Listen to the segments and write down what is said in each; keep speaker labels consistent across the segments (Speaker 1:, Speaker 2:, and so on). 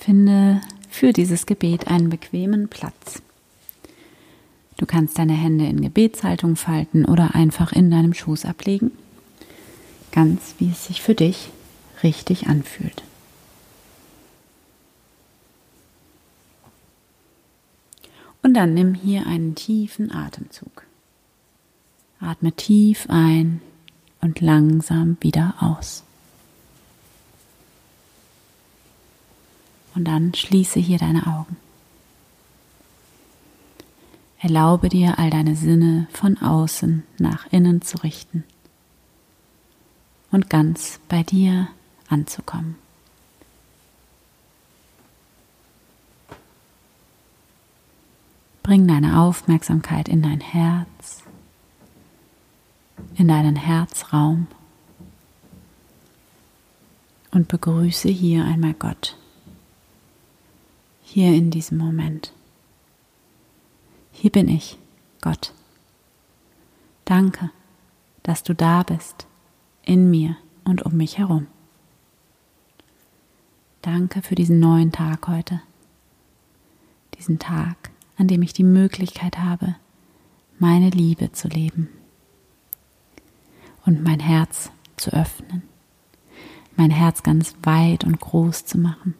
Speaker 1: Finde für dieses Gebet einen bequemen Platz. Du kannst deine Hände in Gebetshaltung falten oder einfach in deinem Schoß ablegen, ganz wie es sich für dich richtig anfühlt. Und dann nimm hier einen tiefen Atemzug. Atme tief ein und langsam wieder aus. Und dann schließe hier deine Augen. Erlaube dir, all deine Sinne von außen nach innen zu richten und ganz bei dir anzukommen. Bring deine Aufmerksamkeit in dein Herz, in deinen Herzraum und begrüße hier einmal Gott, hier in diesem Moment. Hier bin ich, Gott. Danke, dass du da bist, in mir und um mich herum. Danke für diesen neuen Tag heute, diesen Tag, an dem ich die Möglichkeit habe, meine Liebe zu leben und mein Herz zu öffnen, mein Herz ganz weit und groß zu machen.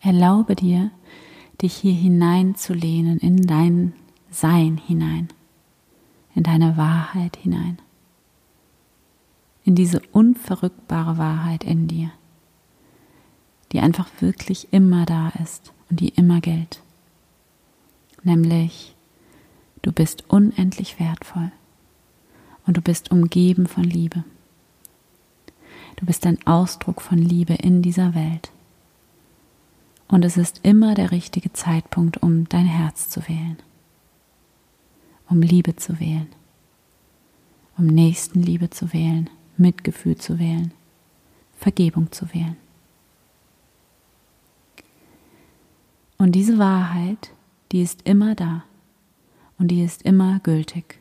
Speaker 1: Erlaube dir, dich hier hineinzulehnen, in dein Sein hinein, in deine Wahrheit hinein, in diese unverrückbare Wahrheit in dir, die einfach wirklich immer da ist und die immer gilt. Nämlich, du bist unendlich wertvoll und du bist umgeben von Liebe. Du bist ein Ausdruck von Liebe in dieser Welt. Und es ist immer der richtige Zeitpunkt, um dein Herz zu wählen, um Liebe zu wählen, um Nächstenliebe zu wählen, Mitgefühl zu wählen, Vergebung zu wählen. Und diese Wahrheit, die ist immer da und die ist immer gültig.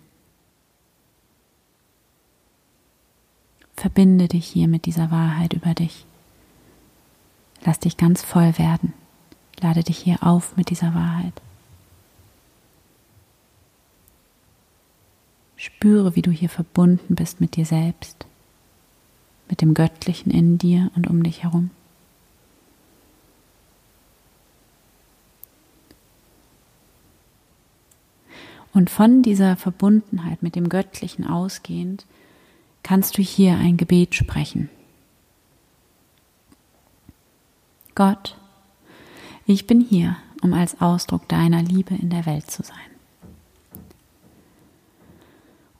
Speaker 1: Verbinde dich hier mit dieser Wahrheit über dich. Lass dich ganz voll werden. Lade dich hier auf mit dieser Wahrheit. Spüre, wie du hier verbunden bist mit dir selbst, mit dem Göttlichen in dir und um dich herum. Und von dieser Verbundenheit mit dem Göttlichen ausgehend kannst du hier ein Gebet sprechen. Gott, ich bin hier, um als Ausdruck deiner Liebe in der Welt zu sein.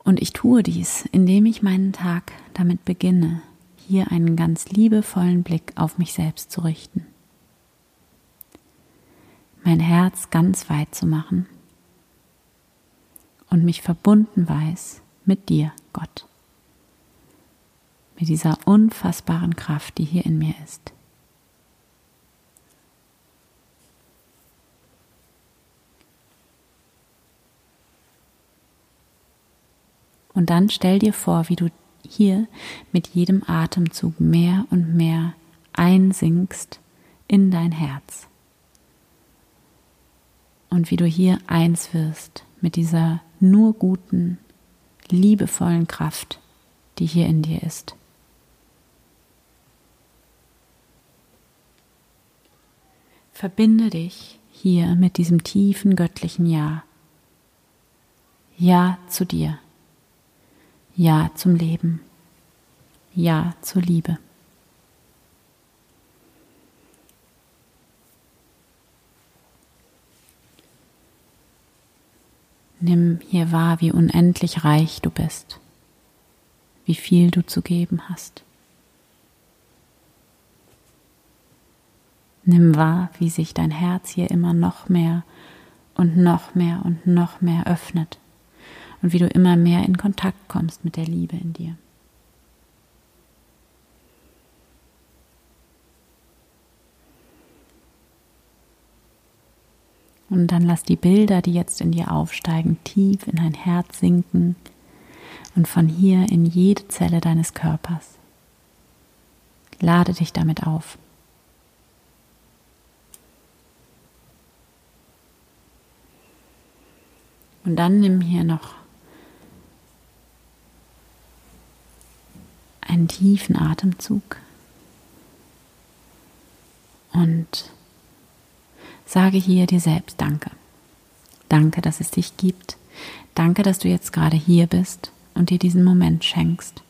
Speaker 1: Und ich tue dies, indem ich meinen Tag damit beginne, hier einen ganz liebevollen Blick auf mich selbst zu richten. Mein Herz ganz weit zu machen und mich verbunden weiß mit dir, Gott. Mit dieser unfassbaren Kraft, die hier in mir ist. Und dann stell dir vor, wie du hier mit jedem Atemzug mehr und mehr einsinkst in dein Herz. Und wie du hier eins wirst mit dieser nur guten, liebevollen Kraft, die hier in dir ist. Verbinde dich hier mit diesem tiefen göttlichen Ja. Ja zu dir. Ja zum Leben. Ja zur Liebe. Nimm hier wahr, wie unendlich reich du bist, wie viel du zu geben hast. Nimm wahr, wie sich dein Herz hier immer noch mehr und noch mehr und noch mehr öffnet und wie du immer mehr in Kontakt kommst mit der Liebe in dir. Und dann lass die Bilder, die jetzt in dir aufsteigen, tief in dein Herz sinken und von hier in jede Zelle deines Körpers. Lade dich damit auf. Und dann nimm hier noch einen tiefen Atemzug und sage hier dir selbst Danke. Danke, dass es dich gibt. Danke, dass du jetzt gerade hier bist und dir diesen Moment schenkst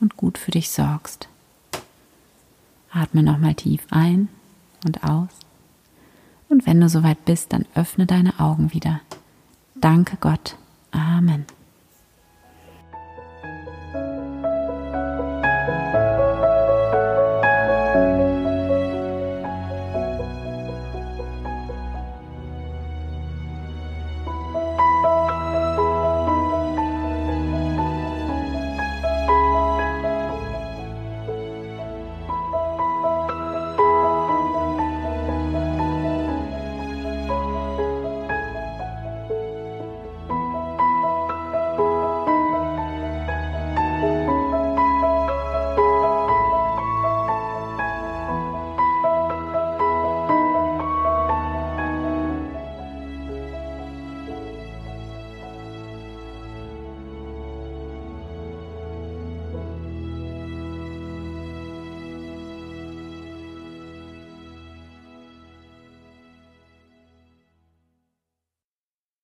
Speaker 1: und gut für dich sorgst. Atme nochmal tief ein und aus. Und wenn du soweit bist, dann öffne deine Augen wieder. Danke Gott. Amen.